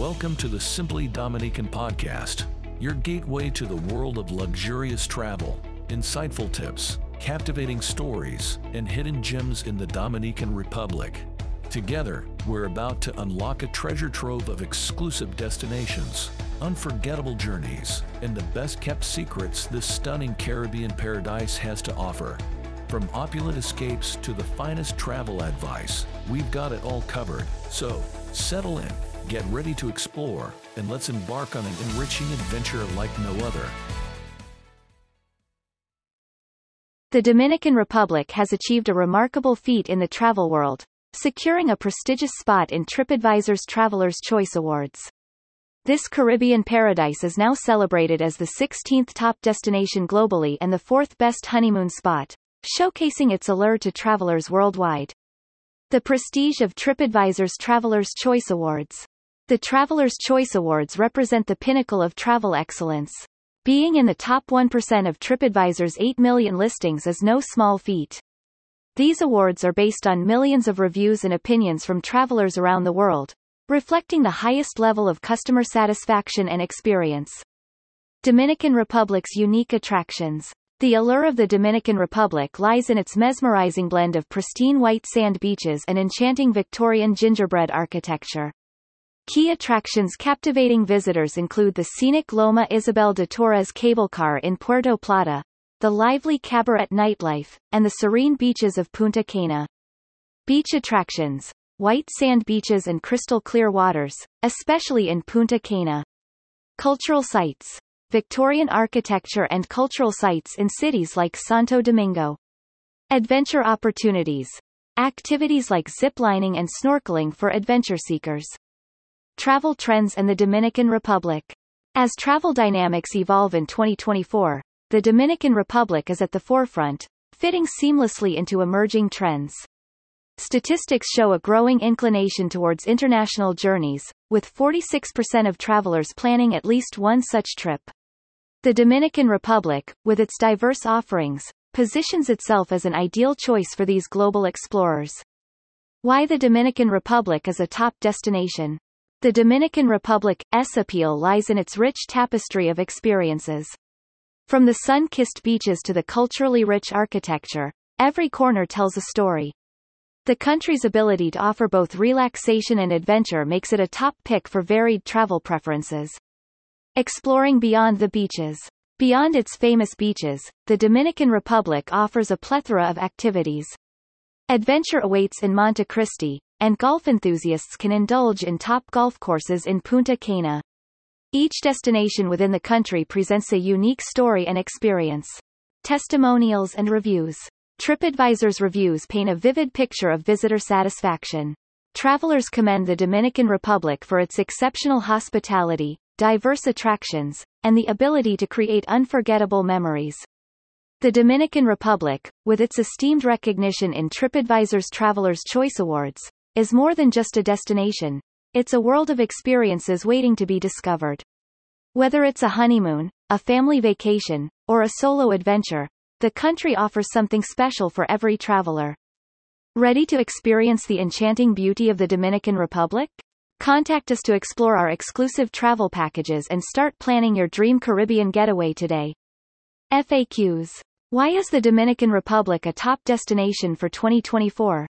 Welcome to the Simply Dominican podcast, your gateway to the world of luxurious travel, insightful tips, captivating stories, and hidden gems in the Dominican Republic. Together, we're about to unlock a treasure trove of exclusive destinations, unforgettable journeys, and the best kept secrets this stunning Caribbean paradise has to offer. From opulent escapes to the finest travel advice, we've got it all covered. So, settle in, get ready to explore, and let's embark on an enriching adventure like no other. The Dominican Republic has achieved a remarkable feat in the travel world, securing a prestigious spot in TripAdvisor's Traveler's Choice Awards. This Caribbean paradise is now celebrated as the 16th top destination globally and the fourth best honeymoon spot, showcasing its allure to travelers worldwide. The prestige of TripAdvisor's Traveler's Choice Awards. The Traveler's Choice Awards represent the pinnacle of travel excellence. Being in the top 1% of TripAdvisor's 8 million listings is no small feat. These awards are based on millions of reviews and opinions from travelers around the world, reflecting the highest level of customer satisfaction and experience. Dominican Republic's unique attractions. The allure of the Dominican Republic lies in its mesmerizing blend of pristine white sand beaches and enchanting Victorian gingerbread architecture. Key attractions captivating visitors include the scenic Loma Isabel de Torres cable car in Puerto Plata, the lively Cabarete nightlife, and the serene beaches of Punta Cana. Beach attractions. White sand beaches and crystal clear waters, especially in Punta Cana. Cultural sites. Victorian architecture and cultural sites in cities like Santo Domingo. Adventure opportunities. Activities like ziplining and snorkeling for adventure seekers. Travel trends and the Dominican Republic. As travel dynamics evolve in 2024, the Dominican Republic is at the forefront, fitting seamlessly into emerging trends. Statistics show a growing inclination towards international journeys, with 46% of travelers planning at least one such trip. The Dominican Republic, with its diverse offerings, positions itself as an ideal choice for these global explorers. Why the Dominican Republic is a top destination. The Dominican Republic's appeal lies in its rich tapestry of experiences. From the sun-kissed beaches to the culturally rich architecture, every corner tells a story. The country's ability to offer both relaxation and adventure makes it a top pick for varied travel preferences. Exploring beyond the beaches. Beyond its famous beaches, the Dominican Republic offers a plethora of activities. Adventure awaits in Monte Cristi, and golf enthusiasts can indulge in top golf courses in Punta Cana. Each destination within the country presents a unique story and experience. Testimonials and reviews. TripAdvisor's reviews paint a vivid picture of visitor satisfaction. Travelers commend the Dominican Republic for its exceptional hospitality, diverse attractions, and the ability to create unforgettable memories. The Dominican Republic, with its esteemed recognition in TripAdvisor's Traveler's Choice Awards, is more than just a destination. It's a world of experiences waiting to be discovered. Whether it's a honeymoon, a family vacation, or a solo adventure, the country offers something special for every traveler. Ready to experience the enchanting beauty of the Dominican Republic? Contact us to explore our exclusive travel packages and start planning your dream Caribbean getaway today. FAQs. Why is the Dominican Republic a top destination for 2024?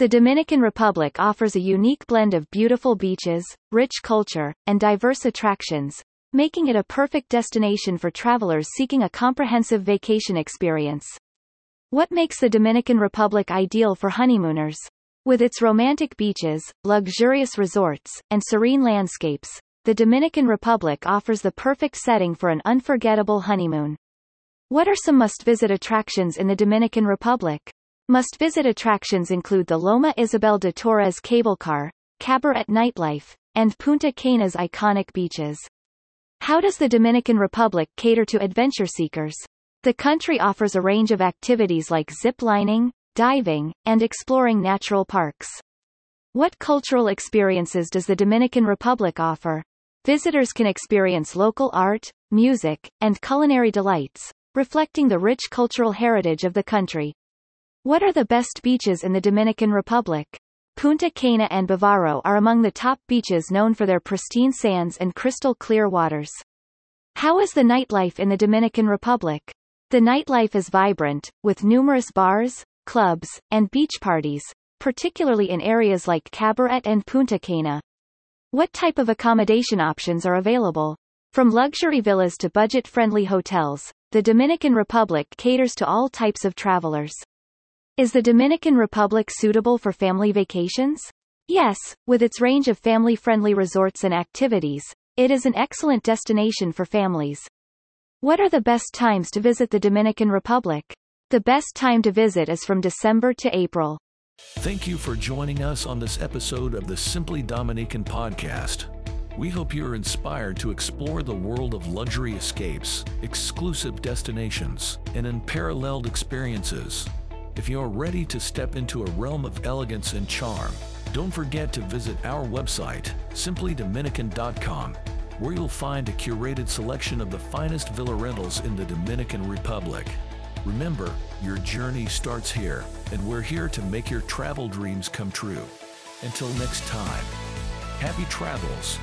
The Dominican Republic offers a unique blend of beautiful beaches, rich culture, and diverse attractions, making it a perfect destination for travelers seeking a comprehensive vacation experience. What makes the Dominican Republic ideal for honeymooners? With its romantic beaches, luxurious resorts, and serene landscapes, the Dominican Republic offers the perfect setting for an unforgettable honeymoon. What are some must-visit attractions in the Dominican Republic? Must-visit attractions include the Loma Isabel de Torres cable car, Cabarete nightlife, and Punta Cana's iconic beaches. How does the Dominican Republic cater to adventure seekers? The country offers a range of activities like zip lining, diving, and exploring natural parks. What cultural experiences does the Dominican Republic offer? Visitors can experience local art, music, and culinary delights, reflecting the rich cultural heritage of the country. What are the best beaches in the Dominican Republic? Punta Cana and Bavaro are among the top beaches known for their pristine sands and crystal clear waters. How is the nightlife in the Dominican Republic? The nightlife is vibrant, with numerous bars, clubs, and beach parties, particularly in areas like Cabarete and Punta Cana. What type of accommodation options are available? From luxury villas to budget-friendly hotels, the Dominican Republic caters to all types of travelers. Is the Dominican Republic suitable for family vacations? Yes, with its range of family-friendly resorts and activities, it is an excellent destination for families. What are the best times to visit the Dominican Republic? The best time to visit is from December to April. Thank you for joining us on this episode of the Simply Dominican podcast. We hope you're inspired to explore the world of luxury escapes, exclusive destinations, and unparalleled experiences. If you're ready to step into a realm of elegance and charm, don't forget to visit our website, simplydominican.com, where you'll find a curated selection of the finest villa rentals in the Dominican Republic. Remember, your journey starts here, and we're here to make your travel dreams come true. Until next time, happy travels